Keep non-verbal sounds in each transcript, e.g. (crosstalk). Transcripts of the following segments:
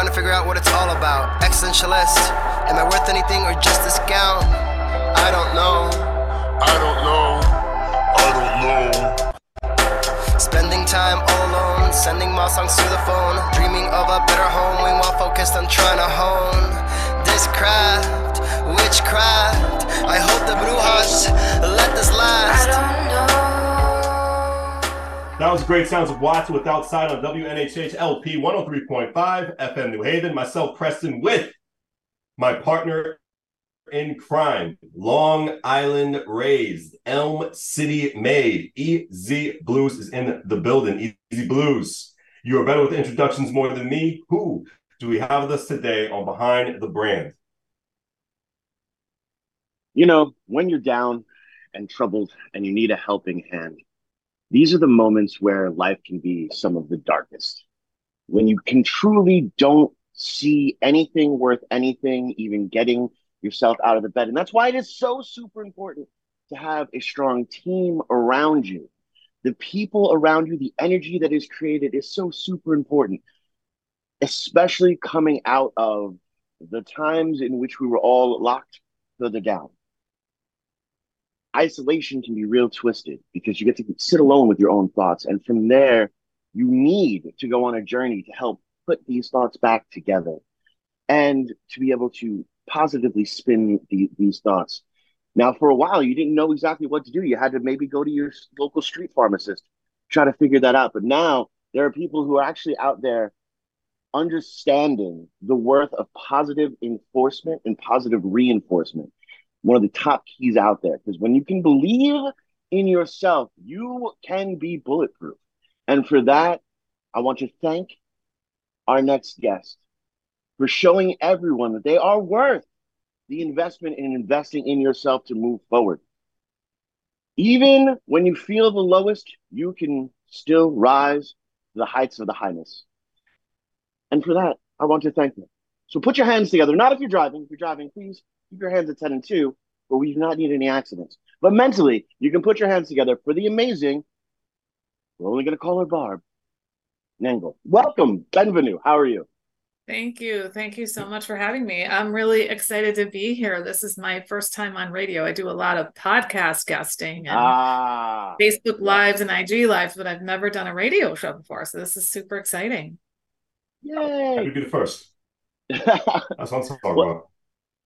Trying to figure out what it's all about. Existentialist. Am I worth anything or just a scout? I don't know. I don't know. I don't know. Spending time all alone, sending my songs to the phone, dreaming of a better home. Meanwhile, focused on trying to hone this craft, witchcraft. I hope the brujas let this last. That was great sounds of Watts with Outside on WNHH LP 103.5 FM New Haven. Myself, Prestige, with my partner in crime, Long Island raised, Elm City made. EZ Bluez is in the building. EZ Bluez. You are better with introductions more than me. Who do we have with us today on Behind the Brand? You know, when you're down and troubled and you need a helping hand, these are the moments where life can be some of the darkest. When you can truly don't see anything worth anything, even getting yourself out of the bed. And that's why it is so super important to have a strong team around you. The people around you, the energy that is created is so super important, especially coming out of the times in which we were all locked further down isolation can be real twisted because you get to sit alone with your own thoughts. And from there, you need to go on a journey to help put these thoughts back together and to be able to positively spin the, these thoughts. Now, for a while, you didn't know exactly what to do. You had to maybe go to your local street pharmacist, try to figure that out. But now there are people who are actually out there understanding the worth of positive enforcement and positive reinforcement one of the top keys out there because when you can believe in yourself, you can be bulletproof. And for that, I want to thank our next guest for showing everyone that they are worth the investment in investing in yourself to move forward. Even when you feel the lowest, you can still rise to the heights of the highness. And for that, I want to thank them. So put your hands together. Not if you're driving. If you're driving, please keep your hands at 10 and 2, but we do not need any accidents. But mentally, you can put your hands together for the amazing, we're only going to call her Barb, Nangle. Welcome, Benvenue. How are you? Thank you. Thank you so much for having me. I'm really excited to be here. This is my first time on radio. I do a lot of podcast guesting and ah, Facebook Lives and IG Lives, but I've never done a radio show before. So this is super exciting. Yay! Happy to be the first. (laughs) That's what I'm talking well, about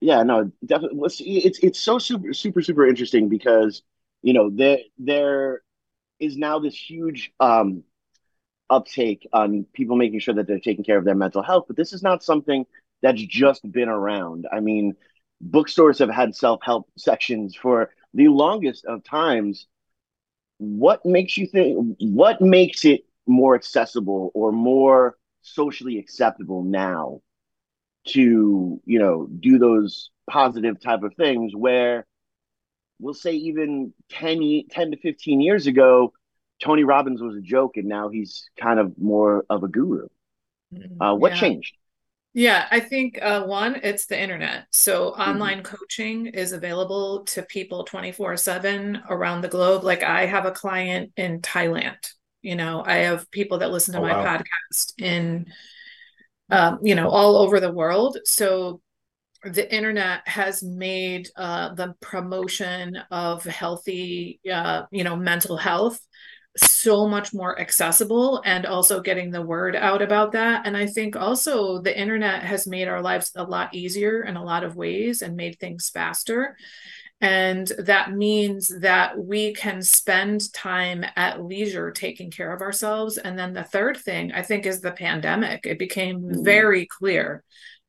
yeah, no, definitely. It's it's so super super super interesting because you know there there is now this huge um, uptake on people making sure that they're taking care of their mental health, but this is not something that's just been around. I mean, bookstores have had self help sections for the longest of times. What makes you think? What makes it more accessible or more socially acceptable now to you know do those positive type of things where we'll say even 10, 10 to 15 years ago tony robbins was a joke and now he's kind of more of a guru mm-hmm. uh, what yeah. changed yeah, I think uh, one, it's the internet. So mm-hmm. online coaching is available to people 24 7 around the globe. Like I have a client in Thailand. You know, I have people that listen to oh, my wow. podcast in um, you know, all over the world. So the internet has made uh, the promotion of healthy, uh, you know, mental health so much more accessible and also getting the word out about that. And I think also the internet has made our lives a lot easier in a lot of ways and made things faster. And that means that we can spend time at leisure taking care of ourselves. And then the third thing I think is the pandemic. It became mm. very clear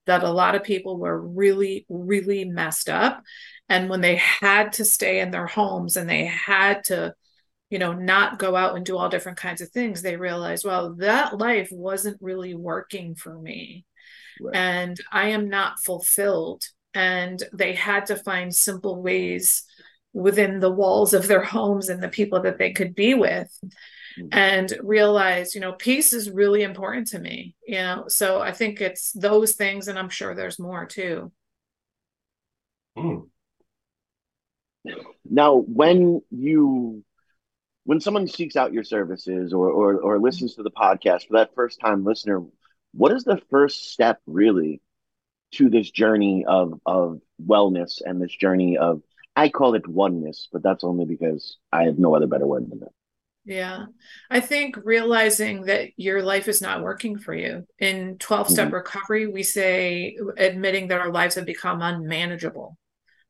that a lot of people were really, really messed up. And when they had to stay in their homes and they had to, you know, not go out and do all different kinds of things, they realized, well, that life wasn't really working for me. Right. And I am not fulfilled and they had to find simple ways within the walls of their homes and the people that they could be with mm-hmm. and realize you know peace is really important to me you know so i think it's those things and i'm sure there's more too mm. now when you when someone seeks out your services or, or or listens to the podcast for that first time listener what is the first step really to this journey of of wellness and this journey of I call it oneness, but that's only because I have no other better word than that. Yeah. I think realizing that your life is not working for you. In 12 step mm-hmm. recovery, we say admitting that our lives have become unmanageable.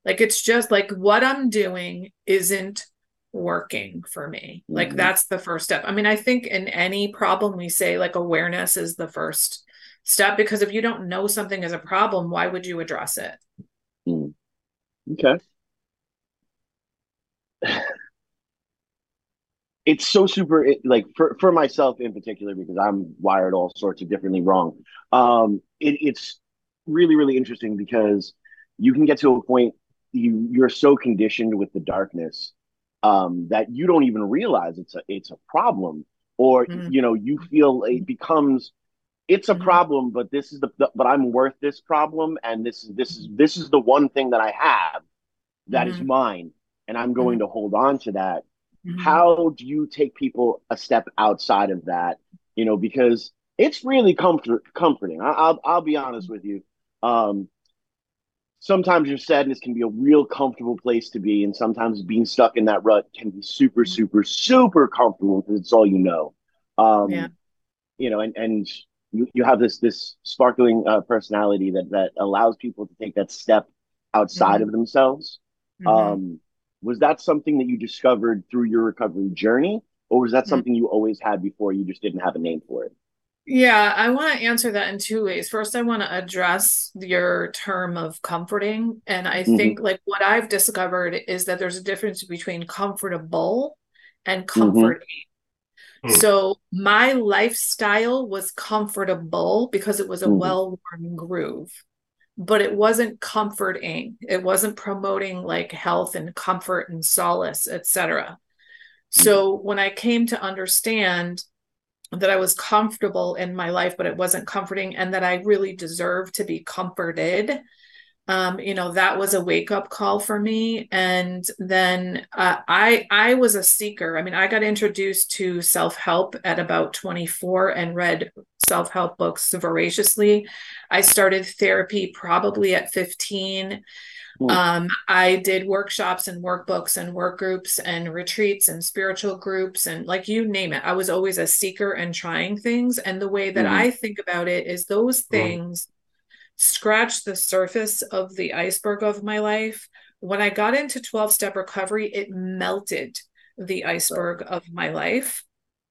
Like it's just like what I'm doing isn't working for me. Mm-hmm. Like that's the first step. I mean, I think in any problem, we say like awareness is the first step because if you don't know something is a problem, why would you address it? Mm. Okay. (sighs) it's so super like for, for myself in particular because i'm wired all sorts of differently wrong um it, it's really really interesting because you can get to a point you you're so conditioned with the darkness um that you don't even realize it's a it's a problem or mm-hmm. you know you feel it becomes it's a mm-hmm. problem but this is the, the, but i'm worth this problem and this is this is this is the one thing that i have that mm-hmm. is mine and i'm going mm-hmm. to hold on to that Mm-hmm. How do you take people a step outside of that? You know, because it's really comfort comforting. I, will I'll be honest with you. Um, sometimes your sadness can be a real comfortable place to be, and sometimes being stuck in that rut can be super, mm-hmm. super, super comfortable because it's all you know. Um, yeah. You know, and and you, you have this this sparkling uh, personality that that allows people to take that step outside mm-hmm. of themselves. Mm-hmm. Um, was that something that you discovered through your recovery journey or was that mm-hmm. something you always had before you just didn't have a name for it yeah i want to answer that in two ways first i want to address your term of comforting and i mm-hmm. think like what i've discovered is that there's a difference between comfortable and mm-hmm. comforting mm-hmm. so my lifestyle was comfortable because it was a mm-hmm. well-worn groove but it wasn't comforting it wasn't promoting like health and comfort and solace etc so when i came to understand that i was comfortable in my life but it wasn't comforting and that i really deserved to be comforted um, you know that was a wake up call for me and then uh, i i was a seeker. I mean i got introduced to self help at about 24 and read self help books voraciously. I started therapy probably at 15 hmm. um, i did workshops and workbooks and work groups and retreats and spiritual groups and like you name it. I was always a seeker and trying things and the way that mm-hmm. i think about it is those things scratch the surface of the iceberg of my life. When I got into 12 step recovery, it melted the iceberg of my life.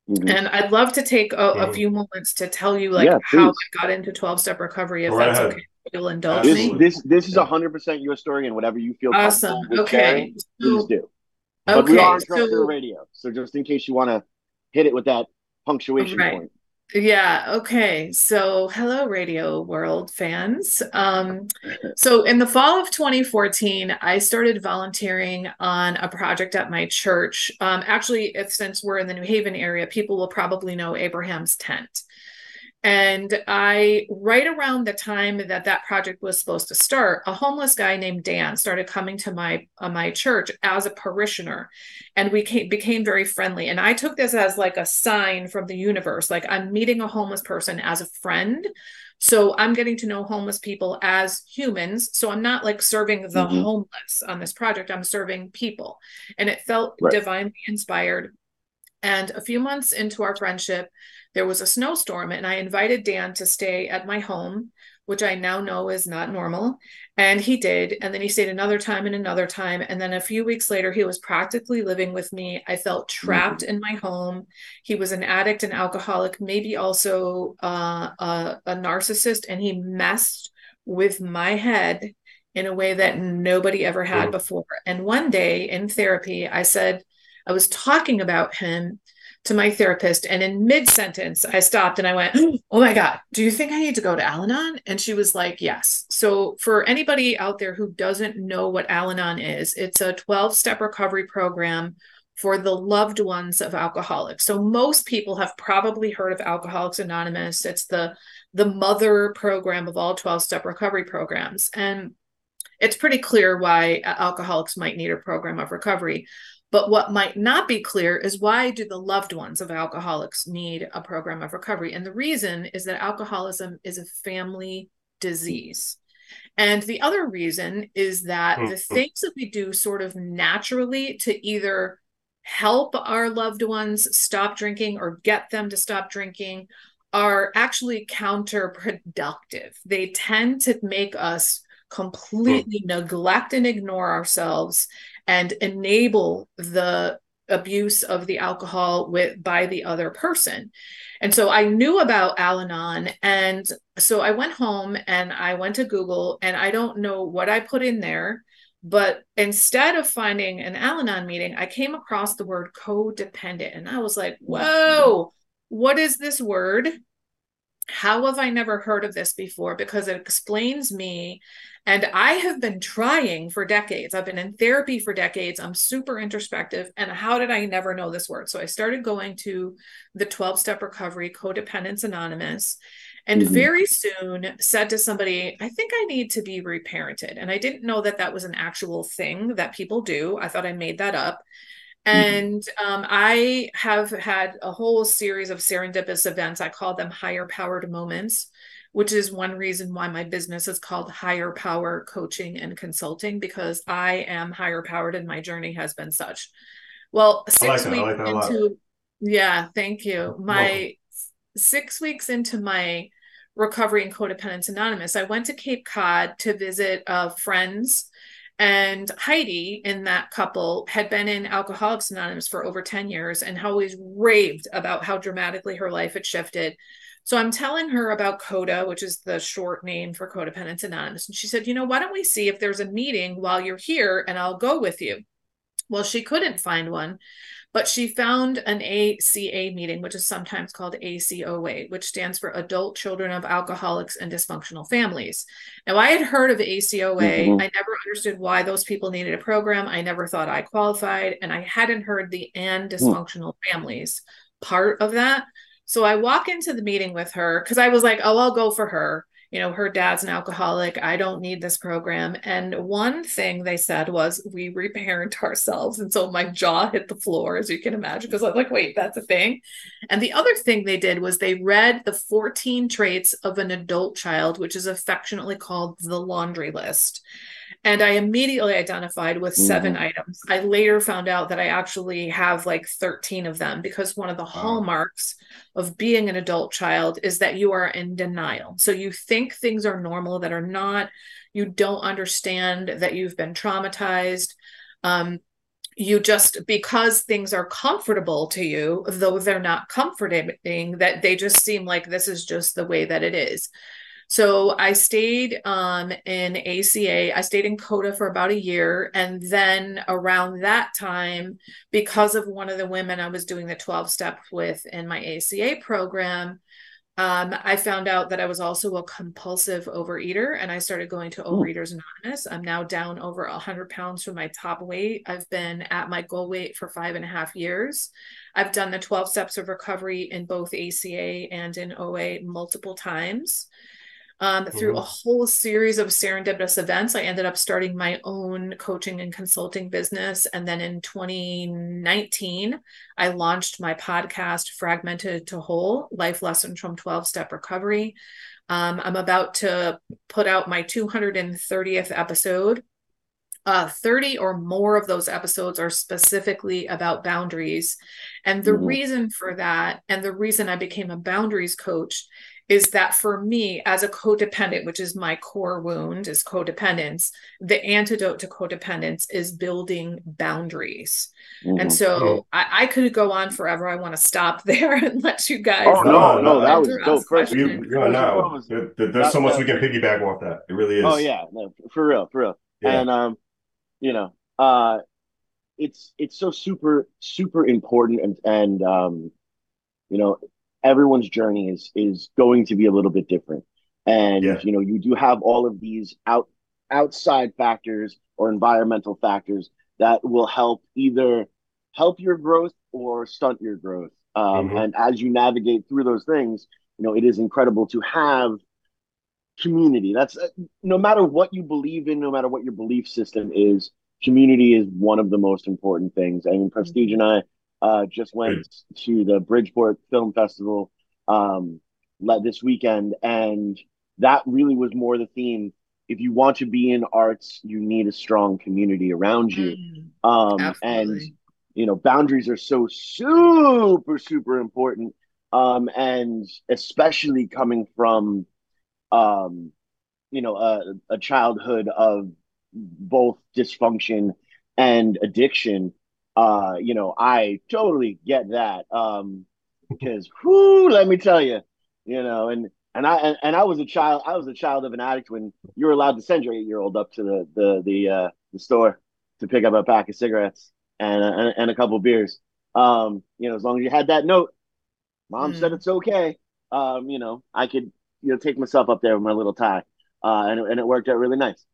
Mm-hmm. And I'd love to take a, a, few moments to tell you like yeah, how I got into 12 step recovery if right that's ahead. okay. You'll indulge this, me. This this is hundred percent your story and whatever you feel awesome. Okay. Sharing, please do. But okay. we are on so, radio. So just in case you want to hit it with that punctuation right. point. Yeah. Okay. So, hello, Radio World fans. Um, so, in the fall of 2014, I started volunteering on a project at my church. Um, actually, if, since we're in the New Haven area, people will probably know Abraham's Tent. And I, right around the time that that project was supposed to start, a homeless guy named Dan started coming to my uh, my church as a parishioner, and we came, became very friendly. And I took this as like a sign from the universe, like I'm meeting a homeless person as a friend. So I'm getting to know homeless people as humans. So I'm not like serving the mm-hmm. homeless on this project. I'm serving people, and it felt right. divinely inspired. And a few months into our friendship, there was a snowstorm and I invited Dan to stay at my home, which I now know is not normal. And he did. And then he stayed another time and another time. And then a few weeks later, he was practically living with me. I felt trapped mm-hmm. in my home. He was an addict and alcoholic, maybe also uh, a, a narcissist. And he messed with my head in a way that nobody ever had before. And one day in therapy, I said, I was talking about him to my therapist. And in mid sentence, I stopped and I went, (gasps) Oh my God, do you think I need to go to Al Anon? And she was like, Yes. So, for anybody out there who doesn't know what Al Anon is, it's a 12 step recovery program for the loved ones of alcoholics. So most people have probably heard of Alcoholics Anonymous. It's the the mother program of all 12 step recovery programs. And it's pretty clear why uh, alcoholics might need a program of recovery But what might not be clear is why do the loved ones of alcoholics need a program of recovery? And the reason is that alcoholism is a family disease. And the other reason is that mm-hmm. the things that we do sort of naturally to either help our loved ones stop drinking or get them to stop drinking are actually counterproductive. They tend to make us completely mm. neglect and ignore ourselves and enable the abuse of the alcohol with by the other person. And so I knew about Al-Anon and so I went home and I went to Google and I don't know what I put in there but instead of finding an Al-Anon meeting, I came across the word codependent and I was like, whoa, what is this word? How have I never heard of this before? Because it explains me. And I have been trying for decades. I've been in therapy for decades. I'm super introspective. And how did I never know this word? So I started going to the 12 step recovery, Codependence Anonymous and mm-hmm. very soon said to somebody, I think I need to be reparented. And I didn't know that that was an actual thing that people do. I thought I made that up. Mm-hmm. And um, I have had a whole series of serendipitous events. I call them higher powered moments, which is one reason why my business is called Higher Power Coaching and Consulting, because I am higher powered and my journey has been such. Well, six like weeks like into, yeah, thank you. My Welcome. six weeks into my Recovery and Codependence Anonymous, I went to Cape Cod to visit uh, friends. And Heidi in that couple had been in Alcoholics Anonymous for over 10 years and always raved about how dramatically her life had shifted. So I'm telling her about CODA, which is the short name for Codependence Anonymous. And she said, You know, why don't we see if there's a meeting while you're here and I'll go with you? Well, she couldn't find one. But she found an ACA meeting, which is sometimes called ACOA, which stands for Adult Children of Alcoholics and Dysfunctional Families. Now, I had heard of ACOA. Mm-hmm. I never understood why those people needed a program. I never thought I qualified, and I hadn't heard the and mm. dysfunctional mm-hmm. families part of that. So I walk into the meeting with her because I was like, oh, I'll go for her you know, her dad's an alcoholic. I don't need this program. And one thing they said was, we reparent ourselves. And so my jaw hit the floor, as you can imagine, because I was like, wait, that's a thing. And the other thing they did was they read the 14 traits of an adult child, which is affectionately called the laundry list. And I immediately identified with 7 mm-hmm. items. I later found out that I actually have like 13 of them because one of the wow. hallmarks of being an adult child is that you are in denial. So you think things are normal that are not, you don't understand that you've been traumatized. Um, you just because things are comfortable to you though they're not comforting that they just seem like this is just the way that it is so I stayed um, in ACA. I stayed in CODA for about a year. And then around that time, because of one of the women I was doing the 12 step with in my ACA program, um, I found out that I was also a compulsive overeater and I started going to Overeaters Anonymous. I'm now down over 100 pounds from my top weight. I've been at my goal weight for five and a half years. I've done the 12 steps of recovery in both ACA and in OA multiple times. Um, through mm-hmm. a whole series of serendipitous events, I ended up starting my own coaching and consulting business. And then in 2019, I launched my podcast, Fragmented to Whole Life Lessons from 12 Step Recovery. Um, I'm about to put out my 230th episode. Uh, 30 or more of those episodes are specifically about boundaries. And the mm-hmm. reason for that, and the reason I became a boundaries coach, is that for me as a codependent which is my core wound is codependence the antidote to codependence is building boundaries. Mm-hmm. and so mm-hmm. I, I, could go on forever. I want to stop (laughs) there and let you guys oh no no that was dope. first you, you know, there, there's so much we can piggyback off that. It really is. Oh yeah. No, for real for real. Yeah. and um you know uh it's it's so super super important and and um you know everyone's journey is is going to be a little bit different and yeah. you know you do have all of these out outside factors or environmental factors that will help either help your growth or stunt your growth um, mm-hmm. and as you navigate through those things you know it is incredible to have community that's uh, no matter what you believe in no matter what your belief system is community is one of the most important things. I mean, Prestige and I uh, just went to the Bridgeport Film Festival um, this weekend, and that really was more the theme. If you want to be in arts, you need a strong community around you. Mm, um, and you know, boundaries are so super, super important. Um, and especially coming from, um, you know, a, a childhood of both dysfunction and addiction. Uh, you know, I totally get that. Um, because whoo, let me tell you, you know, and and I and, and I was a child. I was a child of an addict when you were allowed to send your eight year old up to the the the uh, the store to pick up a pack of cigarettes and and, and a couple beers. Um, you know, as long as you had that note, mom mm. said it's okay. Um, you know, I could you know take myself up there with my little tie, uh, and and it worked out really nice.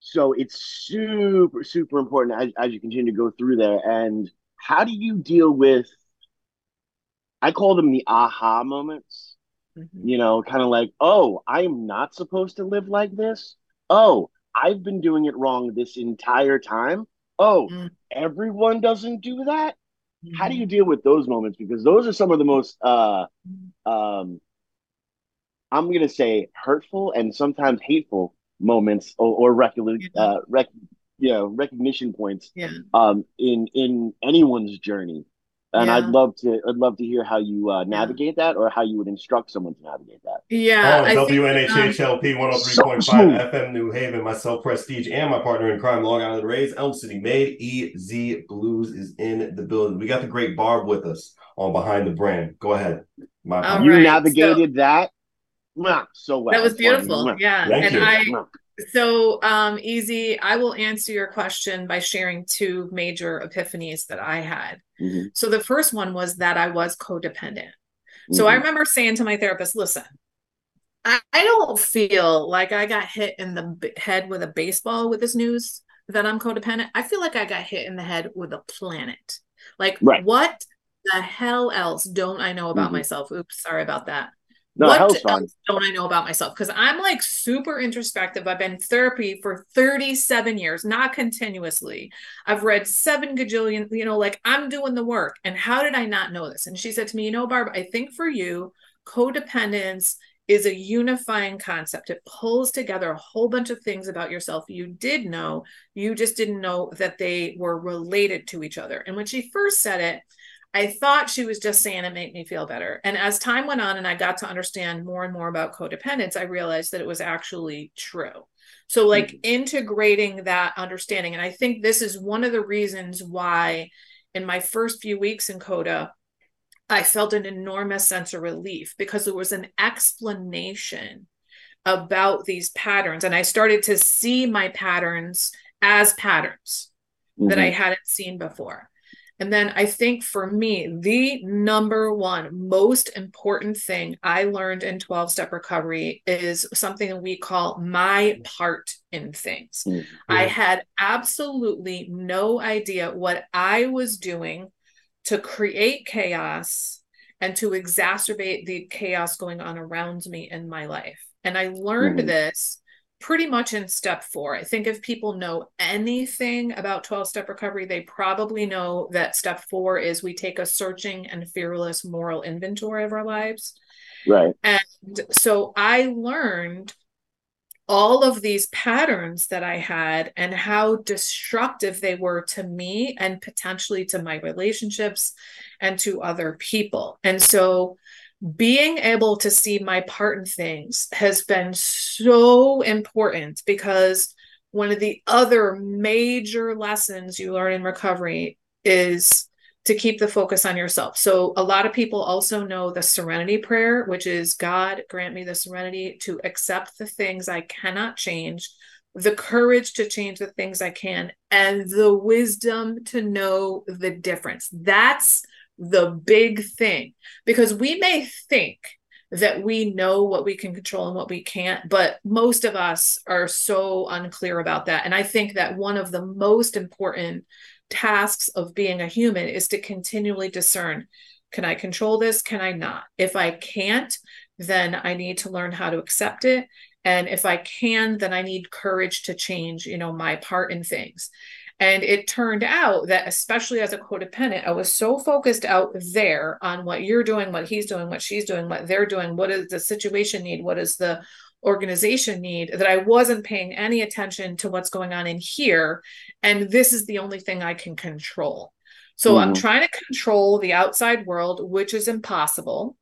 So it's super super important as as you continue to go through there. And how do you deal with? I call them the aha moments. Mm-hmm. You know, kind of like, oh, I am not supposed to live like this. Oh, I've been doing it wrong this entire time oh, mm. everyone doesn't do that. Mm-hmm. How do you mm-hmm. deal with those moments? Because those are some of the most, uh, um, I'm going to say, hurtful and sometimes hateful moments or, or rec- uh, rec- you know, recognition points yeah. um, in in anyone's journey and yeah. I'd love to I'd love to hear how you uh, navigate yeah. that or how you would instruct someone to navigate that. Yeah, oh, WNHHLP one hundred three point five FM New Haven. Myself, Prestige, and my partner in crime, Long Island Rays, Elm City Made. EZ Bluez is in the building. We got the great Barb with us on behind the brand. Go ahead. My you right. navigated so, that. Well, so well. That was beautiful. Yeah, Thank and you. I so, um, EZ, I will answer your question by sharing two major epiphanies that I had. Mm-hmm. So, the first one was that I was codependent. Mm-hmm. So, I mm-hmm. remember saying to my therapist, listen, I, I don't feel like I got hit in the head with a baseball with this news that I'm codependent. I feel like I got hit in the head with a planet. Like, right. what the hell else don't I know about mm-hmm. myself? Oops, sorry about that. No, what else don't I know about myself? Because I'm like super introspective. I've been therapy for 37 years, not continuously. I've read seven gajillion, you know, like I'm doing the work. And how did I not know this? And she said to me, you know, Barb, I think for you, codependence is a unifying concept. It pulls together a whole bunch of things about yourself you did know, you just didn't know that they were related to each other. And when she first said it, I thought she was just saying it made me feel better. And as time went on and I got to understand more and more about codependence, I realized that it was actually true. So, like mm-hmm. integrating that understanding. And I think this is one of the reasons why, in my first few weeks in CODA, I felt an enormous sense of relief because there was an explanation about these patterns. And I started to see my patterns as patterns mm-hmm. that I mm-hmm. hadn't seen before. And then I think for me, the number one most important thing I learned in 12 step recovery is something that we call my part in things. Mm-hmm. I had absolutely no idea what I was doing to create chaos and to exacerbate the chaos going on around me in my life. And I learned mm-hmm. this pretty much in step four. I think if people know anything about 12 step recovery, they probably know that step four is we take a searching and fearless moral inventory of our lives. Right. And so I learned all of these patterns that I had and how destructive they were to me and potentially to my relationships and to other people. And so being able to see my part in things has been so important because one of the other major lessons you learn in recovery is to keep the focus on yourself. So, a lot of people also know the serenity prayer, which is God, grant me the serenity to accept the things I cannot change, the courage to change the things I can, and the wisdom to know the difference. That's the big thing because we may think that we know what we can control and what we can't but most of us are so unclear about that and i think that one of the most important tasks of being a human is to continually discern can i control this can i not if i can't then I need to learn how to accept it. And if I can, then I need courage to change, you know, my part in things. And it turned out that, especially as a codependent, I was so focused out there on what you're doing, what he's doing, what she's doing, what they're doing, what does the situation need, what does the organization need, that I wasn't paying any attention to what's going on in here. And this is the only thing I can control. So mm. I'm mm-hmm. trying to control the outside world, which is impossible.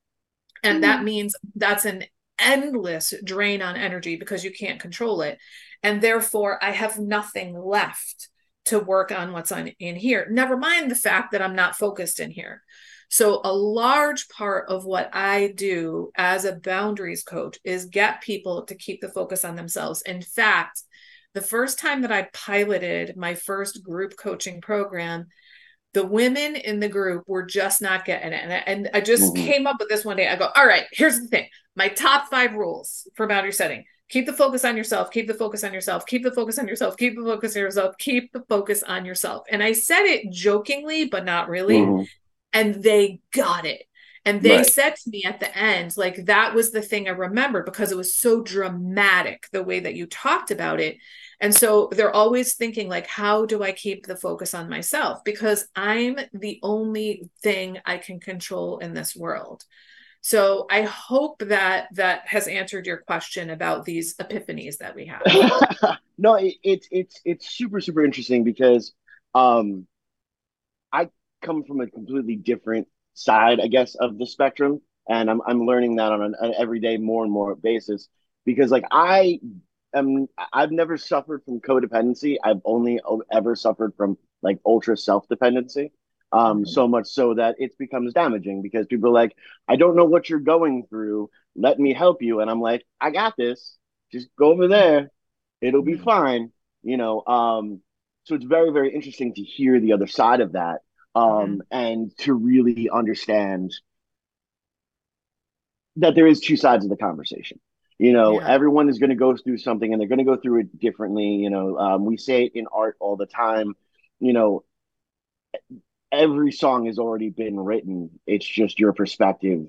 And mm. that means that's an endless drain on energy because you can't control it. And therefore, I have nothing left to work on what's on in here. Never mind the fact that I'm not focused in here. So, a large part of what I do as a boundaries coach is get people to keep the focus on themselves. In fact, the first time that I piloted my first group coaching program, the women in the group were just not getting it. And I, and I just mm-hmm. came up with this one day. I go, all right, here's the thing my top five rules for boundary setting keep the focus on yourself, keep the focus on yourself, keep the focus on yourself, keep the focus on yourself, keep the focus on yourself. And I said it jokingly, but not really. Mm-hmm. And they got it. And they right. said to me at the end, like, that was the thing I remember because it was so dramatic the way that you talked about it. And so they're always thinking, like, how do I keep the focus on myself? Because I'm the only thing I can control in this world. So I hope that that has answered your question about these epiphanies that we have. (laughs) no, it, it's it's it's super super interesting because um, I come from a completely different side, I guess, of the spectrum, and I'm I'm learning that on an, an everyday more and more basis because like I am I've never suffered from codependency. I've only ever suffered from like ultra self dependency um, so much so that it becomes damaging because people are like, I don't know what you're going through. Let me help you. And I'm like, I got this. Just go over there. It'll be fine. You know, um, so it's very, very interesting to hear the other side of that um, mm-hmm. and to really understand that there is two sides of the conversation. You know, yeah. everyone is going to go through something and they're going to go through it differently. You know, um, we say it in art all the time. You know, every song has already been written. It's just your perspective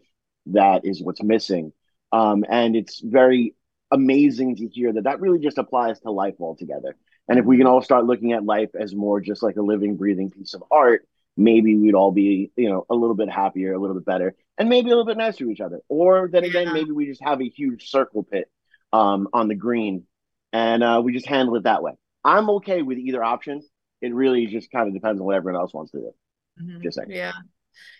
that is what's missing. Um, and it's very amazing to hear that that really just applies to life altogether. And if we can all start looking at life as more just like a living, breathing piece of art, maybe we'd all be, you know, a little bit happier, a little bit better, and maybe a little bit nicer to each other. Or then again, maybe we just have a huge circle pit um, on the green and uh, we just handle it that way. I'm okay with either option. It really just kind of depends on what everyone else wants to do. Mm-hmm. Just saying. Yeah.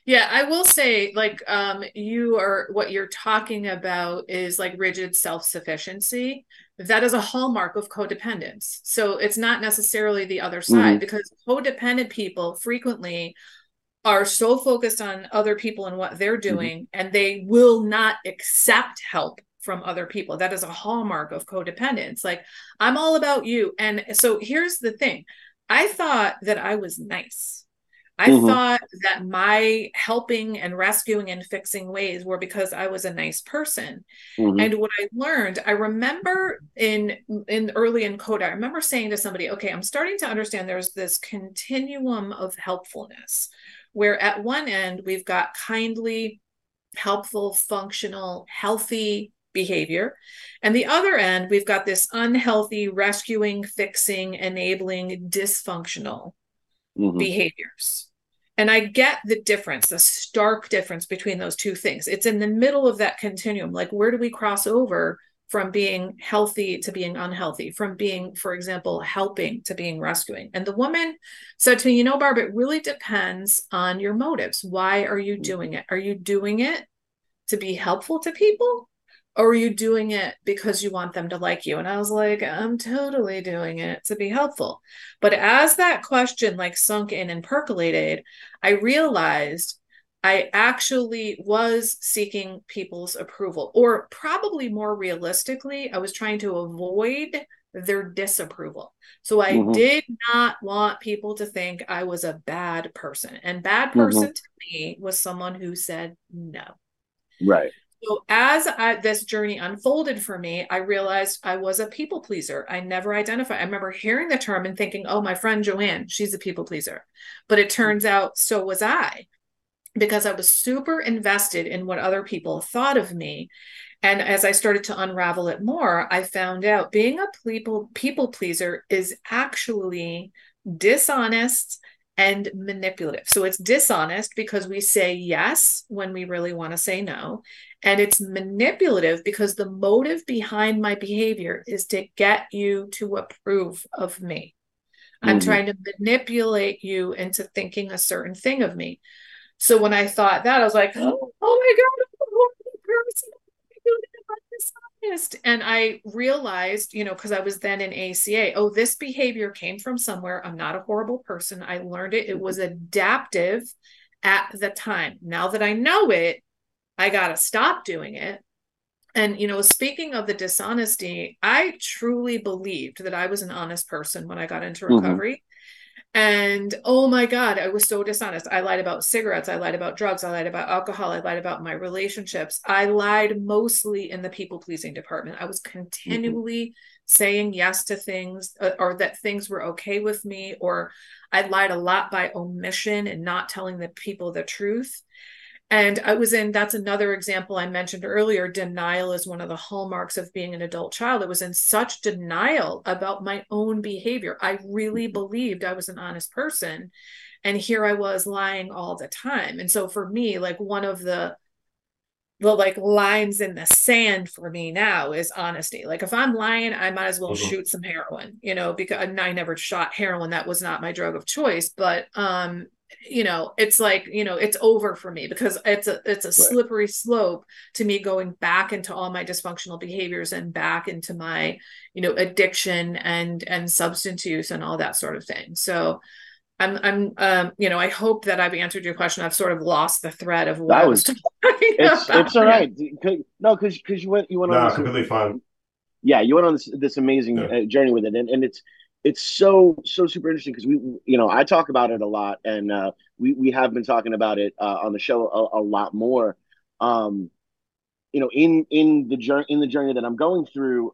Yeah, I will say, like, um, you are what you're talking about is like rigid self sufficiency. That is a hallmark of codependence. So it's not necessarily the other side mm-hmm. because codependent people frequently are so focused on other people and what they're mm-hmm. doing, mm-hmm. and they will not accept help from other people. That is a hallmark of codependence. Like, I'm all about you. And so here's the thing I thought that I was nice. I mm-hmm. thought that my helping and rescuing and fixing ways were because I was a nice person. Mm-hmm. And what I learned, I remember in in early in code, I remember saying to somebody, okay, I'm starting to understand there's this continuum of helpfulness where at one end we've got kindly, helpful, functional, healthy behavior. And the other end, we've got this unhealthy, rescuing, fixing, enabling, dysfunctional mm-hmm. behaviors. And I get the difference, the stark difference between those two things. It's in the middle of that continuum. Like, where do we cross over from being healthy to being unhealthy, from being, for example, helping to being rescuing? And the woman said to me, You know, Barb, it really depends on your motives. Why are you mm. doing it? Are you doing it to be helpful to people? Or are you doing it because you want them to like you? And i was like i'm totally doing it to be helpful. But as that question like sunk in and percolated i realized i actually was seeking people's approval or probably more realistically i was trying to avoid their disapproval. So i mm-hmm. did not want people to think i was a bad person. And bad person mm-hmm. to me was someone who said no. Right so as I, this journey unfolded for me, I realized I was a people pleaser. I never identified. I remember hearing the term and thinking, "Oh, my friend Joanne, she's a people pleaser," but it mm-hmm. turns out so was I. because I was super invested in what other people thought of me. And as I started to unravel it more, I found out being a people people pleaser is actually dishonest and manipulative. So it's dishonest because we say yes when we really want to say no. And it's manipulative because the motive behind my behavior is to get you to approve of me. Mm-hmm. I'm trying to manipulate you into thinking a certain thing of me. So when I thought that, I was like, oh, (gasps) oh my God, (laughs) And I realized, you know, because I was then in ACA, oh, this behavior came from somewhere. I'm not a horrible person. I learned it. It was adaptive at the time. Now that I know it, I got to stop doing it. And, you know, speaking of the dishonesty, I truly believed that I was an honest person when I got into mm-hmm. recovery. Mm-hmm. And oh my God, I was so dishonest. I lied about cigarettes. I lied about drugs. I lied about alcohol. I lied about my relationships. I lied mostly in the people pleasing department. I was mm-hmm. continually mm-hmm. saying yes to things uh, or that things were okay with me, or I lied a lot by omission and not telling the people the truth. And I was in, that's another example I mentioned earlier. Denial is one of the hallmarks of being an adult child. I was in such denial about my own behavior. I really mm-hmm. believed I was an honest person. And here I was lying all the time. And so for me, like one of the, the like lines in the sand for me now is honesty. Like if I'm lying, I might as well mm-hmm. shoot some heroin, you know, because I never shot heroin. That was not my drug of choice. But um, you know it's like you know it's over for me because it's a it's a slippery slope to me going back into all my dysfunctional behaviors and back into my you know addiction and and substance use and all that sort of thing. So i'm i'm um you know i hope that i've answered your question. I've sort of lost the thread of what that was, was (laughs) it's, it's all right. No because because you went you went no, on completely fine. Yeah you went on this this amazing yeah. Uh, journey with it and, and it's it's so so super interesting because we you know I talk about it a lot and uh, we we have been talking about it uh, on the show a, a lot more. Um, you know, in in the journey in the journey that I'm going through,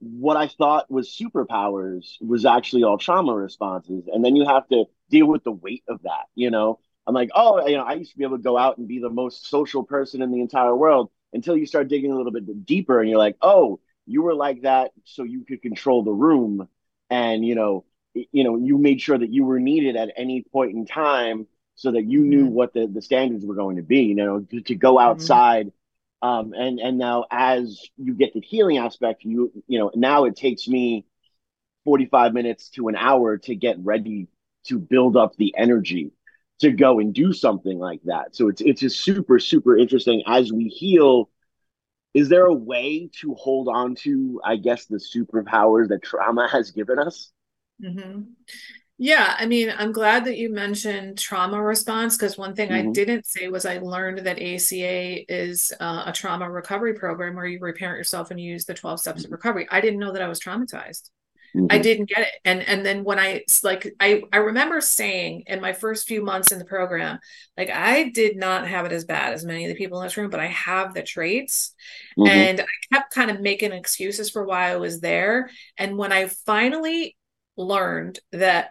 what I thought was superpowers was actually all trauma responses, and then you have to deal with the weight of that. You know, I'm like, oh, you know, I used to be able to go out and be the most social person in the entire world until you start digging a little bit deeper, and you're like, oh, you were like that so you could control the room and you know you know you made sure that you were needed at any point in time so that you knew mm-hmm. what the, the standards were going to be you know to, to go mm-hmm. outside um, and and now as you get the healing aspect you you know now it takes me 45 minutes to an hour to get ready to build up the energy to go and do something like that so it's it's just super super interesting as we heal is there a way to hold on to i guess the superpowers that trauma has given us mm-hmm. yeah i mean i'm glad that you mentioned trauma response because one thing mm-hmm. i didn't say was i learned that aca is uh, a trauma recovery program where you reparent yourself and you use the 12 steps mm-hmm. of recovery i didn't know that i was traumatized Mm-hmm. I didn't get it. And and then when I like I I remember saying in my first few months in the program, like I did not have it as bad as many of the people in this room, but I have the traits. Mm-hmm. And I kept kind of making excuses for why I was there. And when I finally learned that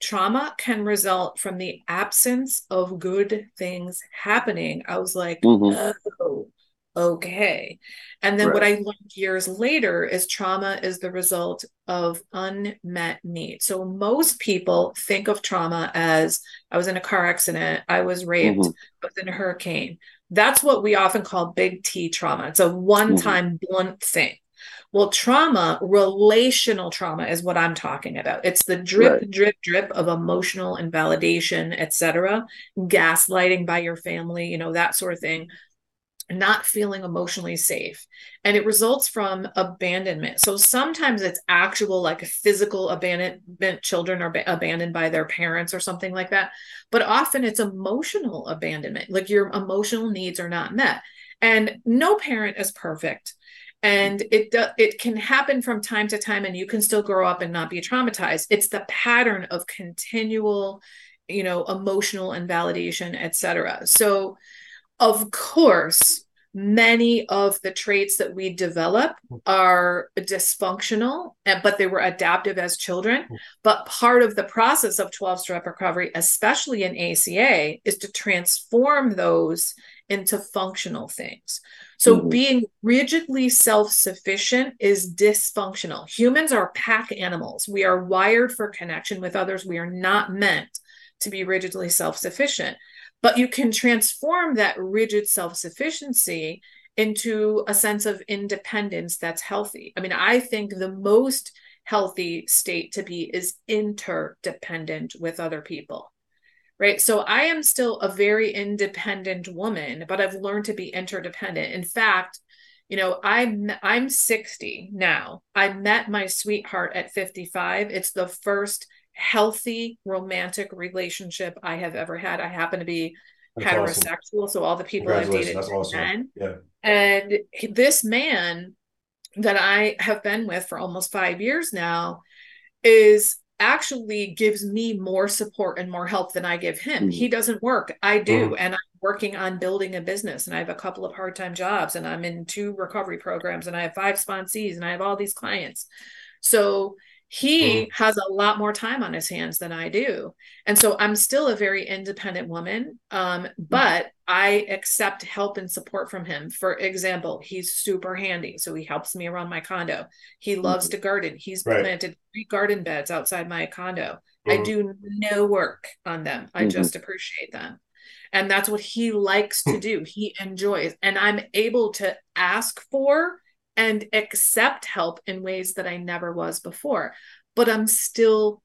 trauma can result from the absence of good things happening, I was like, mm-hmm. oh, okay. And then right. what I learned years later is trauma is the result of unmet needs. So most people think of trauma as I was in a car accident, I was raped, mm-hmm. I was in a hurricane. That's what we often call big T trauma. It's a one time mm-hmm. blunt thing. Well, trauma, relational trauma is what I'm talking about. It's the drip, right. drip, drip of emotional invalidation, etc., gaslighting by your family, you know, that sort of thing not feeling emotionally safe. And it results from abandonment. So sometimes it's actual like physical abandonment children are abandoned by their parents or something like that. But often it's emotional abandonment like your emotional needs are not met. And no parent is perfect. And it do, it can happen from time to time and you can still grow up and not be traumatized. It's the pattern of continual you know emotional invalidation etc so of course, many of the traits that we develop are dysfunctional but they were adaptive as children. But part of the process of 12 step recovery especially in aca is to transform those into functional things. So mm-hmm. being rigidly self-sufficient is dysfunctional. Humans are pack animals. We are wired for connection with others. We are not meant to be rigidly self-sufficient but you can transform that rigid self sufficiency into a sense of independence that's healthy. I mean, I think the most healthy state to be is interdependent with other people. Right. So I am still a very independent woman, but I've learned to be interdependent. In fact, you know, I'm I'm 60 now. I met my sweetheart at 55. It's the first healthy romantic relationship I have ever had. I happen to be That's heterosexual, awesome. so all the people I've dated That's awesome. men. Yeah. And this man that I have been with for almost five years now is actually gives me more support and more help than I give him. Mm. He doesn't work. I do. Mm. And I'm working on building a business and I have a couple of part-time jobs and I'm in two recovery programs and I have five sponsees and I have all these clients. So he mm. has a lot more time on his hands than I do. And so I'm still a very independent woman, um, mm. but I accept help and support from him. For example, he's super handy. So he helps me around my condo. He loves mm. to garden. He's right. planted three garden beds outside my condo. Mm. I do no work on them, I mm-hmm. just appreciate them. And that's what he likes to do. He enjoys. And I'm able to ask for and accept help in ways that I never was before. But I'm still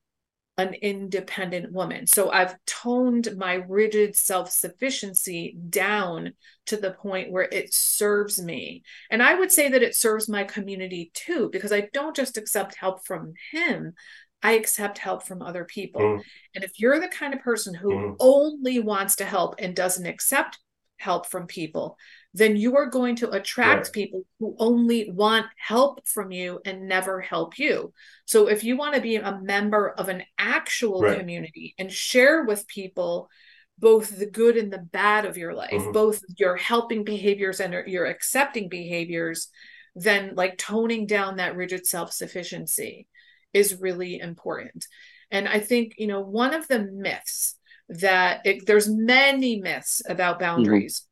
an independent woman. So I've toned my rigid self sufficiency down to the point where it serves me. And I would say that it serves my community too, because I don't just accept help from him. I accept help from other people. Mm. And if you're the kind of person who mm. only wants to help and doesn't accept help from people, then you are going to attract right. people who only want help from you and never help you. So if you want to be a member of an actual right. community and share with people both the good and the bad of your life, mm-hmm. both your helping behaviors and your accepting behaviors, then like toning down that rigid self-sufficiency is really important. And I think, you know, one of the myths that it, there's many myths about mm-hmm. boundaries. Mm-hmm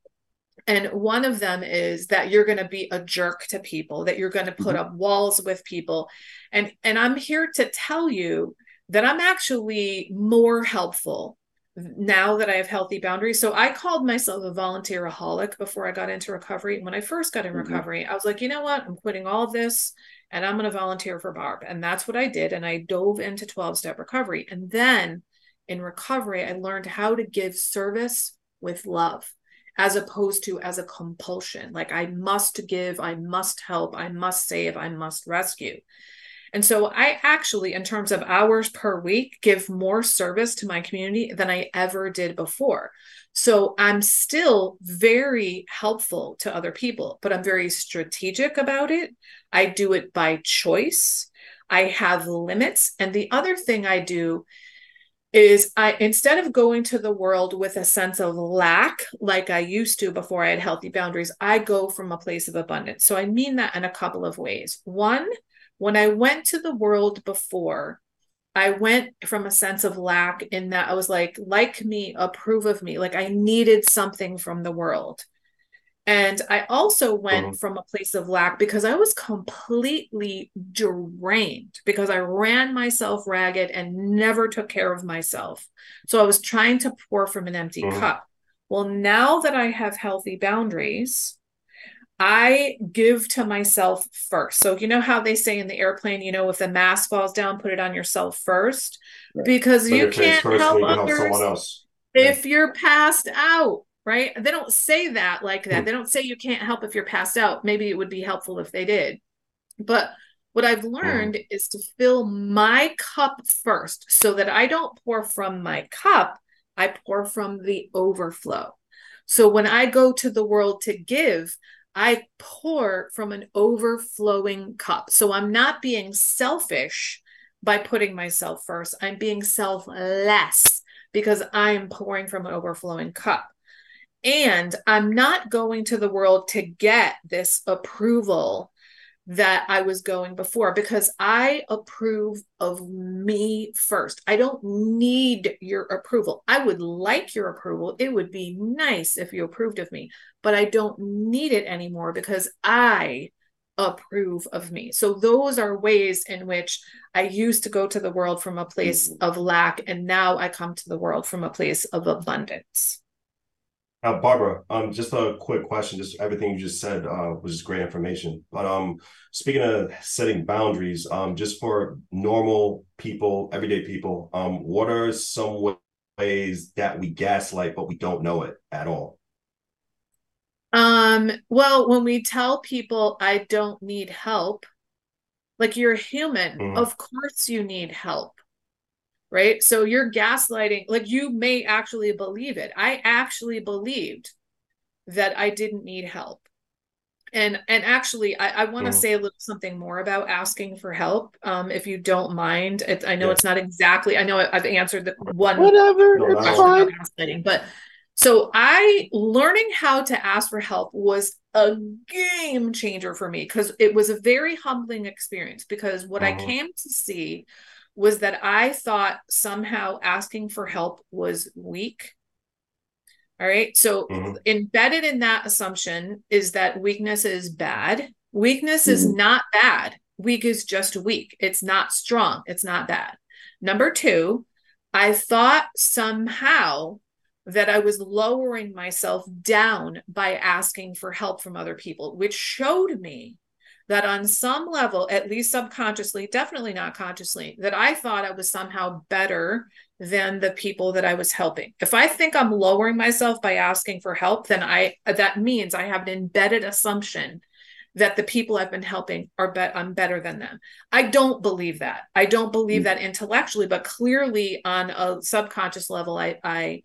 and one of them is that you're going to be a jerk to people that you're going to put mm-hmm. up walls with people. And and i'm here to tell you that i'm actually more helpful now that i have healthy boundaries. So i called myself a volunteeraholic before i got into recovery. When i first got in mm-hmm. recovery i was like you know what? I'm quitting all of this and i'm going to volunteer for barb. And that's what i did and i dove into 12 step recovery. And then in recovery i learned how to give service with love as opposed to as a compulsion. Like i must give i must help i must save i must rescue. And so i actually in terms of hours per week give more service to my community than i ever did before. So i'm still very helpful to other people but i'm very strategic about it. I do it by choice. I have limits. And the other thing i do is I instead of going to the world with a sense of lack like I used to before I had healthy boundaries, I go from a place of abundance. So I mean that in a couple of ways. One, when I went to the world before, I went from a sense of lack in that I was like, like me, approve of me, like I needed something from the world. And I also went mm-hmm. from a place of lack because I was completely drained because I ran myself ragged and never took care of myself. So I was trying to pour from an empty mm-hmm. cup. Well, now that I have healthy boundaries, I give to myself first. So, you know how they say in the airplane, you know, if the mask falls down, put it on yourself first right. because you can't help others if you're passed out right? They don't say that like that. Hmm. They don't say you can't help if you're passed out. Maybe it would be helpful if they did. But what I've hmm. learned mm. is to fill my cup first so that I don't pour from my cup, I pour from the overflow. So when I go to the world to give, I pour from an overflowing cup. So I'm not being selfish by putting myself first. I'm being selfless because I'm pouring from an overflowing cup. And I'm not going to the world to get this approval that I was going before because I approve of me first. I don't need your approval. I would like your approval. It would be nice if you approved of me, but I don't need it anymore because I approve of me. So those are ways in which I used to go to the world from a place mm-hmm. of lack and now I come to the world from a place of abundance. Uh, Barbara, um, just a quick question. Just everything you just said uh, was just great information. But um, speaking of setting boundaries, um, just for normal people, everyday people, um, what are some ways that we gaslight but we don't know it at all? Um, well, when we tell people I don't need help, like you're human, mm-hmm. of course you need help right? So you're gaslighting, like you may actually believe it. I actually believed that I didn't need help. And and actually, I, I want to mm. say a little something more about asking for help, um, if you don't mind. It, I know yeah. it's not exactly. I know I've answered the one. Whatever, no, it's fine. Gaslighting, but so I learning how to ask for help was a game changer for me because it was a very humbling experience. Because what I mm-hmm. came to see was that I thought somehow asking for help was weak. All right. So, mm-hmm. embedded in that assumption is that weakness is bad. Weakness mm-hmm. is not bad. Weak is just weak. It's not strong. It's not bad. Number two, I thought somehow that I was lowering myself down by asking for help from other people, which showed me that on some level, at least subconsciously, definitely not consciously, that I thought I was somehow better than the people that I was helping. If I think I'm lowering myself by asking for help, then I that means I have an embedded assumption that the people I've been helping are bet I'm better than them. I don't believe that. I don't believe mm. that intellectually, but clearly on a subconscious level, I I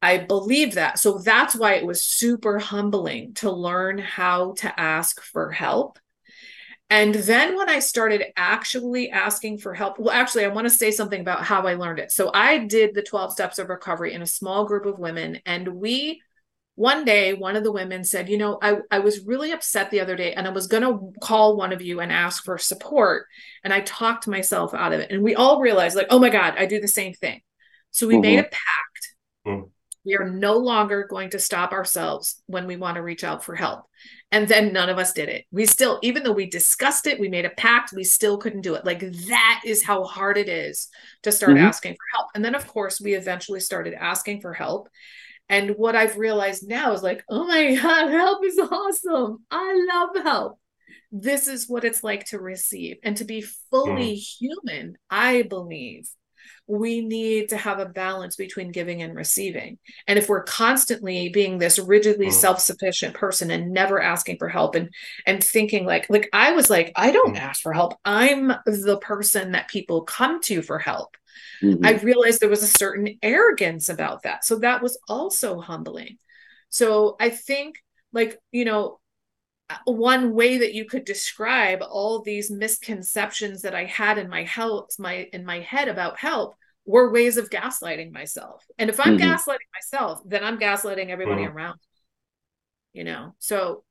I believe that. So that's why it was super humbling to learn how to ask for help and then when I started actually asking for help, well, actually, I want to say something about how I learned it. So I did the 12 steps of recovery in a small group of women. And we, one day, one of the women said, You know, I, I was really upset the other day and I was going to call one of you and ask for support. And I talked myself out of it. And we all realized, like, oh my God, I do the same thing. So we mm-hmm. made a pact. Mm-hmm. We are no longer going to stop ourselves when we want to reach out for help. And then none of us did it. We still, even though we discussed it, we made a pact, we still couldn't do it. Like that is how hard it is to start mm-hmm. asking for help. And then, of course, we eventually started asking for help. And what I've realized now is like, oh my (laughs) God, help is awesome. I love help. This is what it's like to receive and to be fully mm. human, I believe we need to have a balance between giving and receiving. And if we're constantly being this rigidly mm. self-sufficient person and never asking for help and and thinking like like I was like I don't mm. ask for help. I'm the person that people come to for help. Mm-hmm. I realized there was a certain arrogance about that. So that was also humbling. So I think like, you know, one way that you could describe all these misconceptions that I had in my health, my in my head about help were ways of gaslighting myself. And if I'm mm-hmm. gaslighting myself, then I'm gaslighting everybody mm-hmm. around. You know, so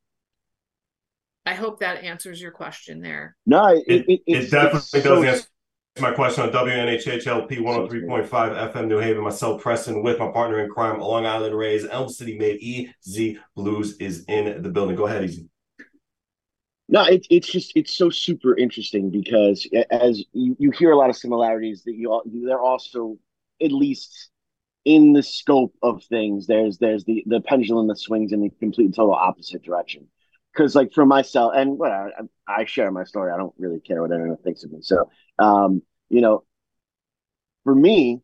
I hope that answers your question there. No, it, it, it, it definitely does so, answer my question on WNHHLP 103.5 FM New Haven. Myself, Prestige, with my partner in crime, Long Island Rays, Elm City made EZ Bluez is in the building. Go ahead, Easy. No, it, it's just it's so super interesting because as you, you hear a lot of similarities that you all, they're also at least in the scope of things. There's there's the the pendulum that swings in the complete total opposite direction. Because like for myself, and what I, I share my story, I don't really care what anyone thinks of me. So, um, you know, for me,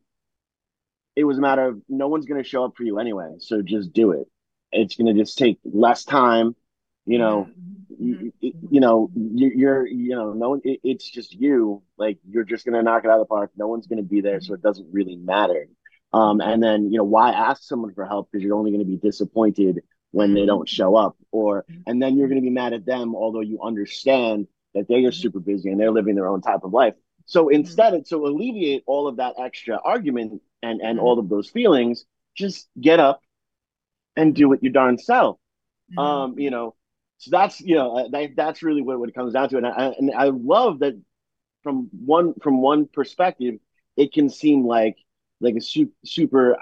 it was a matter of no one's going to show up for you anyway, so just do it. It's going to just take less time, you know. Yeah you, you know you're you know no one it, it's just you. Like you're just gonna knock it out of the park. No one's gonna be there so it doesn't really matter. Um and then you know why ask someone for help? Because you're only going to be disappointed when they don't show up. Or and then you're going to be mad at them although you understand that they are super busy and they're living their own type of life. So instead to alleviate all of that extra argument and and all of those feelings just get up and do it your darn self. Mhm. Um, you know, so that's you know uh, that, that's really what, what it comes down to, and I and I love that from one from one perspective, it can seem like like a super super.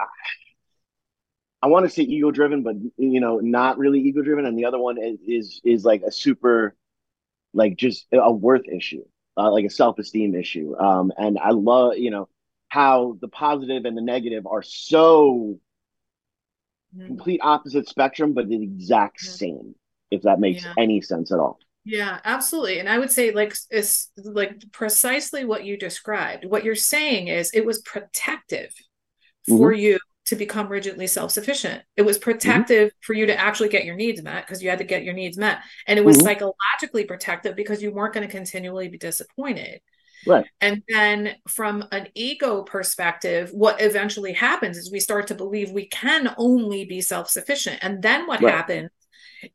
I want to say ego driven, but you know, not really ego driven, and the other one is is, is like a super, like just a worth issue, uh, like a self esteem issue. Um, and I love you know how the positive and the negative are so Mhm. complete opposite spectrum, but the exact Yeah. same. If that makes Yeah. any sense at all. Yeah, absolutely. And I would say like it's like precisely what you described. What you're saying is it was protective for you to become rigidly self-sufficient. It was protective for you to actually get your needs met because you had to get your needs met. And it was Mhm. psychologically protective because you weren't going to continually be disappointed. Right. And then from an ego perspective, what eventually happens is we start to believe we can only be self-sufficient. And then what Right. happens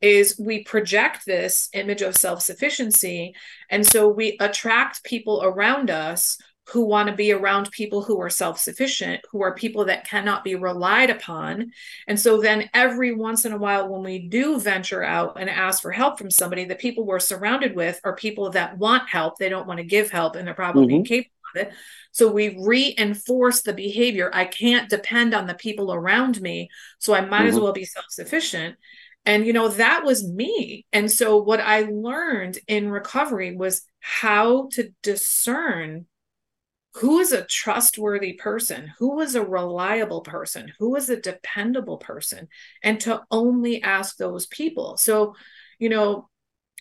is we project this image of self-sufficiency. And so we attract people around us who want to be around people who are self-sufficient who are people that cannot be relied upon. And so then every once in a while when we do venture out and ask for help from somebody the people we're surrounded with are people that want help. They don't want to give help and they're probably Mhm. incapable of it. So we reinforce the behavior. I can't depend on the people around me so i might as Mhm. well be self-sufficient and, you know, that was me. And so, what I learned in recovery was how to discern who is a trustworthy person, who is a reliable person, who is a dependable person, and to only ask those people. So, you know,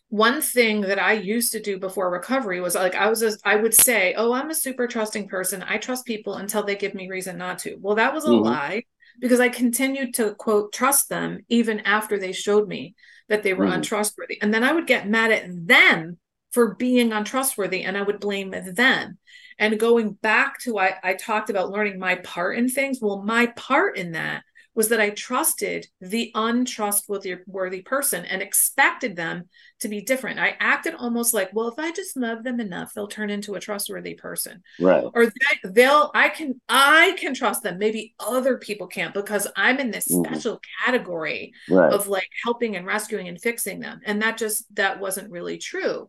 one thing that I used to do before recovery was like I was a, I would say, "Oh, I'm a super trusting person. I trust people until they give me reason not to." Well, that was a Mhm. lie because I continued to quote trust them even after they showed me that they were Mhm. untrustworthy. And then I would get mad at them for being untrustworthy and I would blame them. And going back to I, I talked about learning my part in things. Well, my part in that was that I trusted the untrustworthy worthy person and expected them to be different. I acted almost like, well, if I just love them enough, they'll turn into a trustworthy person. Right. Or they, they'll I can I can trust them. Maybe other people can't because I'm in this Mhm. special category Right. of like helping and rescuing and fixing them. And that just that wasn't really true.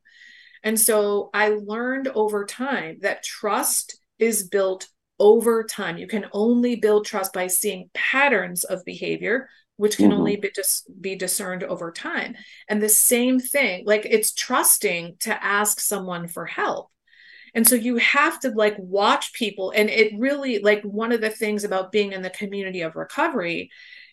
And so I learned over time that trust is built over time. You can only build trust by seeing patterns of behavior, which can Mhm. only be just be discerned over time. And the same thing, like it's trusting to ask someone for help. And so you have to like watch people. And it really, like, one of the things about being in the community of recovery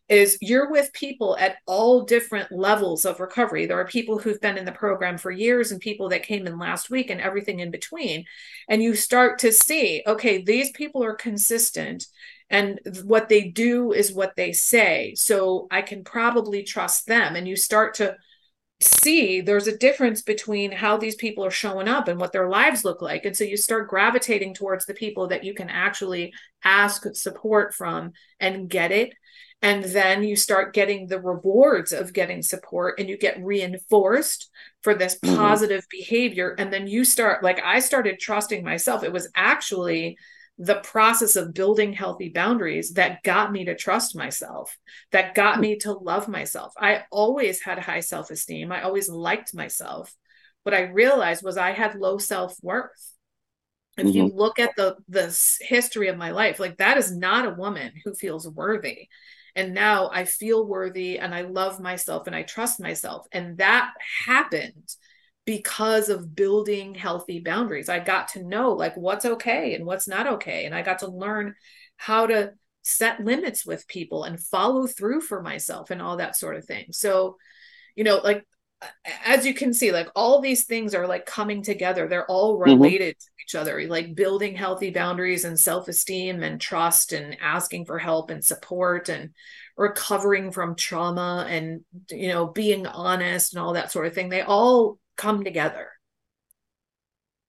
is you're with people at all different levels of recovery. There are people who've been in the program for years and people that came in last week and everything in between. And you start to see, okay, these people are consistent and what they do is what they say. So I can probably trust them. And you start to see there's a difference between how these people are showing up and what their lives look like. And so you start gravitating towards the people that you can actually ask support from and get it. And then you start getting the rewards of getting support and you get reinforced for this Mhm. positive behavior. And then you start, like, I started trusting myself. It was actually the process of building healthy boundaries that got me to trust myself, that got me to love myself. I always had high self esteem. I always liked myself. What I realized was I had low self worth. If you look at the the history of my life, like that is not a woman who feels worthy. And now I feel worthy and I love myself and I trust myself. And that happened because of building healthy boundaries. I got to know like what's okay and what's not okay. And I got to learn how to set limits with people and follow through for myself and all that sort of thing. So, you know, like as you can see, like all these things are like coming together. They're all mm-hmm. related to each other, like building healthy boundaries and self esteem and trust and asking for help and support and recovering from trauma and, you know, being honest and all that sort of thing. They all come together.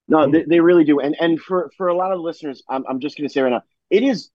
No, they, they really do. And and for for a lot of listeners, I'm I'm just going to say right now, it is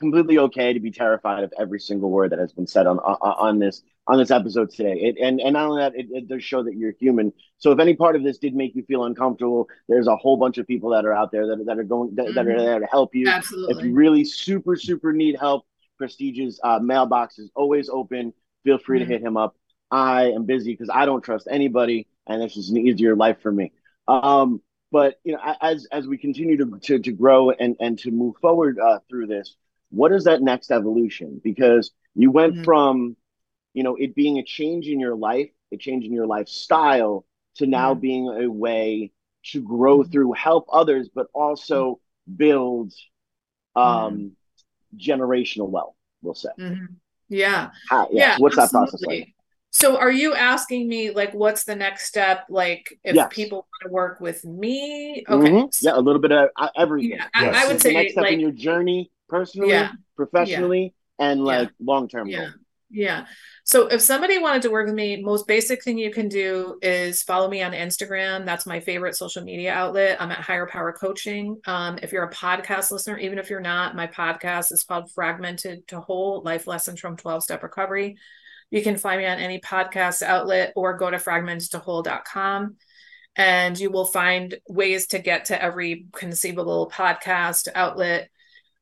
completely okay to be terrified of every single word that has been said on on, on this on this episode today. It, and and not only that, it, it does show that you're human. So if any part of this did make you feel uncomfortable, there's a whole bunch of people that are out there that, that are going that, that are Mhm. there to help you. Absolutely. If you really super super need help, Prestige's uh, mailbox is always open. feel free Mhm. to hit him up. I am busy because I don't trust anybody, and this is an easier life for me. Um, but you know, as as we continue to to, to grow and and to move forward uh, through this, what is that next evolution? Because you went Mhm. from, you know, it being a change in your life, a change in your lifestyle, to now Mhm. being a way to grow Mhm. through, help others, but also build um generational wealth. We'll say. Mhm. Yeah. How, yeah. Yeah, so what's that process like? So are you asking me like what's the next step? Like if Yes. people want to work with me? Okay. Mhm. Yeah, a little bit of uh, everything. yeah, I, Yes. I would What's the say next step in like your journey, personally, Yeah. professionally, and Yeah. like long term yeah. goal. Yeah. So if somebody wanted to work with me, most basic thing you can do is follow me on Instagram. That's my favorite social media outlet. I'm at Higher Power Coaching. Um, if you're a podcast listener, even if you're not, my podcast is called Fragmented to Whole Life Lessons from 12 Step Recovery. You can find me on any podcast outlet or go to fragmentedtowhole.com and you will find ways to get to every conceivable podcast outlet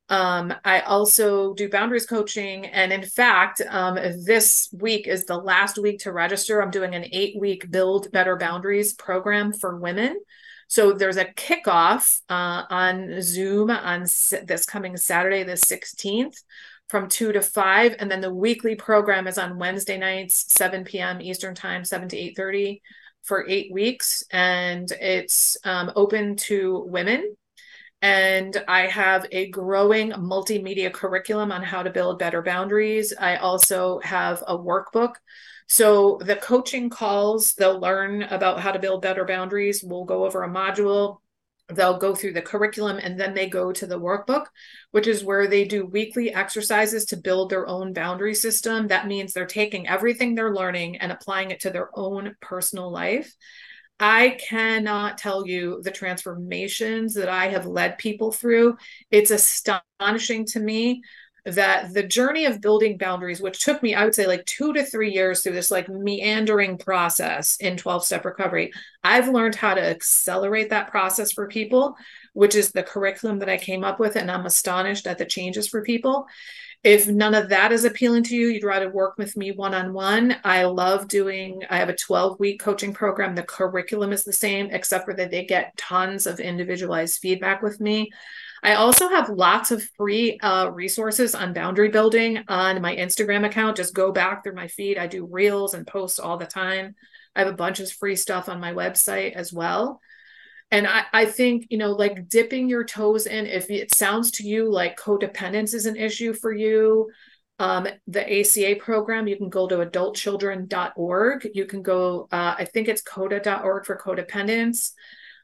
um, I also do boundaries coaching. And in fact, um, this week is the last week to register. I'm doing an eight week Build Better Boundaries program for women. So there's a kickoff uh, on Zoom on this coming Saturday, the 16th from 2 to 5 and then the weekly program is on wednesday nights 7 p.m eastern time 7 to 8.30 for eight weeks and it's um, open to women and I have a growing multimedia curriculum on how to build better boundaries. I also have a workbook. So the coaching calls, they'll learn about how to build better boundaries. We'll go over a module. They'll go through the curriculum and then they go to the workbook, which is where they do weekly exercises to build their own boundary system. That means they're taking everything they're learning and applying it to their own personal life. I cannot tell you the transformations that I have led people through. It's astonishing to me that the journey of building boundaries, which took me, I would say, like two to three years through this like meandering process in 12 step recovery, I've learned how to accelerate that process for people, which is the curriculum that I came up with. And I'm astonished at the changes for people. If none of that is appealing to you, you'd rather work with me one on one. I love doing, I have a 12 week coaching program. The curriculum is the same, except for that they get tons of individualized feedback with me. I also have lots of free uh, resources on boundary building on my Instagram account. Just go back through my feed. I do reels and posts all the time. I have a bunch of free stuff on my website as well. And I, I think, you know, like dipping your toes in, if it sounds to you like codependence is an issue for you, um, the ACA program, you can go to adultchildren.org. You can go, uh, I think it's coda.org for codependence.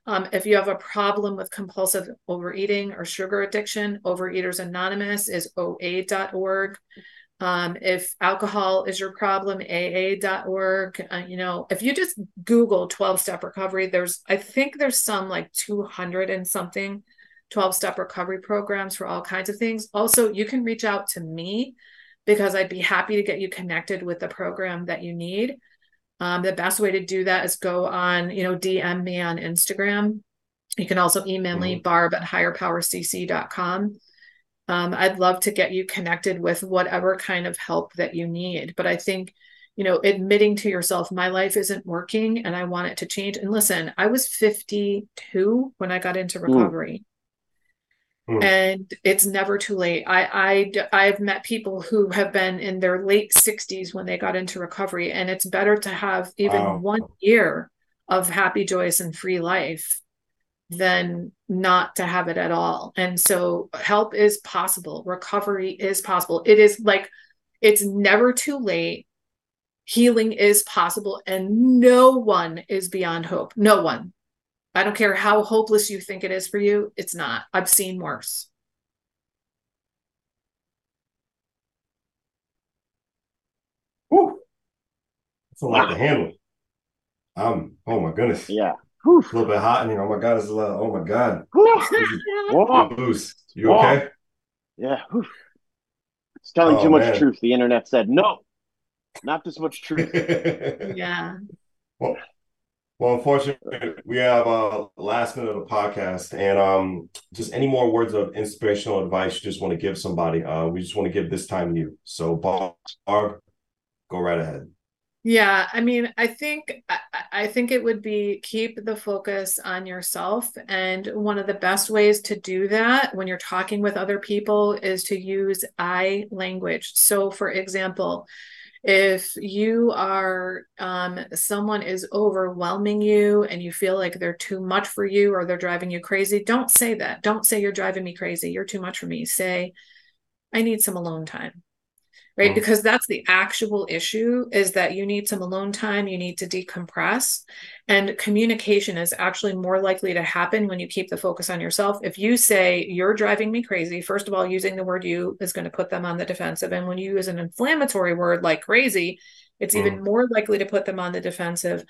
Um, if you have a problem with compulsive overeating or sugar addiction, Overeaters Anonymous is OA.org. Um, if alcohol is your problem, AA.org. Uh, you know, if you just Google 12 step recovery, there's, I think there's some like 200 and something 12 step recovery programs for all kinds of things. Also, you can reach out to me because I'd be happy to get you connected with the program that you need. Um, the best way to do that is go on, you know, DM me on Instagram. You can also email me, barb at higherpowercc.com. Um, I'd love to get you connected with whatever kind of help that you need. But I think, you know, admitting to yourself, my life isn't working and I want it to change. And listen, I was 52 when I got into recovery. Mm. And it's never too late. I, I I've met people who have been in their late 60s when they got into recovery, and it's better to have even Wow. one year of happy, joyous, and free life than not to have it at all. And so help is possible. Recovery is possible. It is like it's never too late. Healing is possible, and no one is beyond hope. No one. I don't care how hopeless you think it is for you, it's not. I've seen worse. Whew. It's a lot to handle. Um, oh my goodness. Yeah. Whew. It's a little bit hot in here. Oh my god, it's a lot. Oh my god. Whew. (laughs) Whoa. Loose. You okay? Yeah. Whew. It's telling Oh, too much man. truth. The internet said no, not this much truth. (laughs) yeah. well, well, unfortunately, we have a last minute of the podcast, and um, just any more words of inspirational advice you just want to give somebody. Uh, we just want to give this time to you. So, Barb, go right ahead. Yeah, I mean, I think I, think it would be keep the focus on yourself. And one of the best ways to do that when you're talking with other people is to use I language. So, for example, if you are um, someone is overwhelming you and you feel like they're too much for you or they're driving you crazy, don't say that. Don't say you're driving me crazy. You're too much for me. Say, I need some alone time right? Mm. Because that's the actual issue is that you need some alone time, you need to decompress. And communication is actually more likely to happen when you keep the focus on yourself. If you say, You're driving me crazy, first of all, using the word you is going to put them on the defensive. And when you use an inflammatory word like crazy, it's even mm. more likely to put them on the defensive.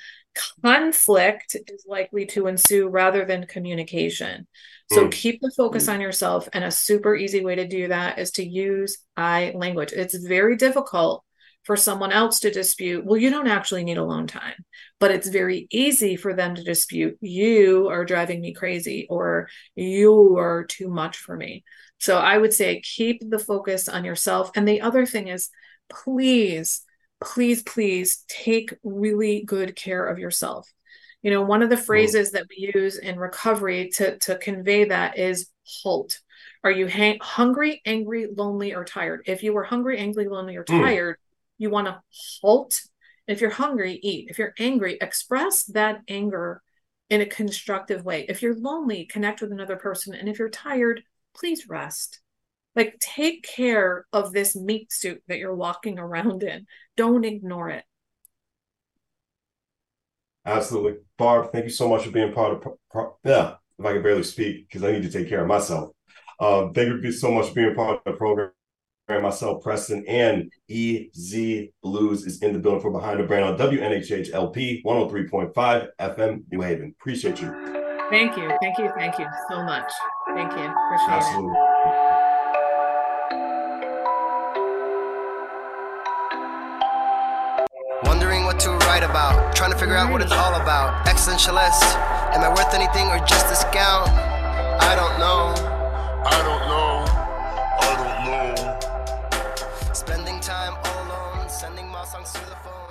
Conflict is likely to ensue rather than communication. So mm. keep the focus mm. on yourself. And a super easy way to do that is to use I language. It's very difficult for someone else to dispute, well, you don't actually need alone time. But it's very easy for them to dispute, you are driving me crazy or you are too much for me. So I would say keep the focus on yourself. And the other thing is, please please, please take really good care of yourself. You know, one of the phrases that we use in recovery to, to convey that is halt. Are you hang- hungry, angry, lonely, or tired? If you are hungry, angry, lonely, or hmm. tired, mm. you want to halt. If you're hungry, eat. If you're angry, express that anger in a constructive way. If you're lonely, connect with another person. And if you're tired, please rest. Like, take care of this meat suit that you're walking around in. Don't ignore it. Absolutely. Barb, thank you so much for being part of, pro- yeah, if I can barely speak, because I need to take care of myself. Um, thank you so much for being part of the program. Myself, Prestige, and EZ Bluez is in the building for Behind the Brand on WNHH LP 103.5 FM New Haven. Appreciate you. Thank you. Thank you. Thank you so much. Thank you. Appreciate Absolutely. it. Wondering what to write about. Trying to figure out what it's all about. Existentialist. Am I worth anything or just a scout? I don't know. I don't know. I don't know. Spending time all alone, sending my songs to the phone.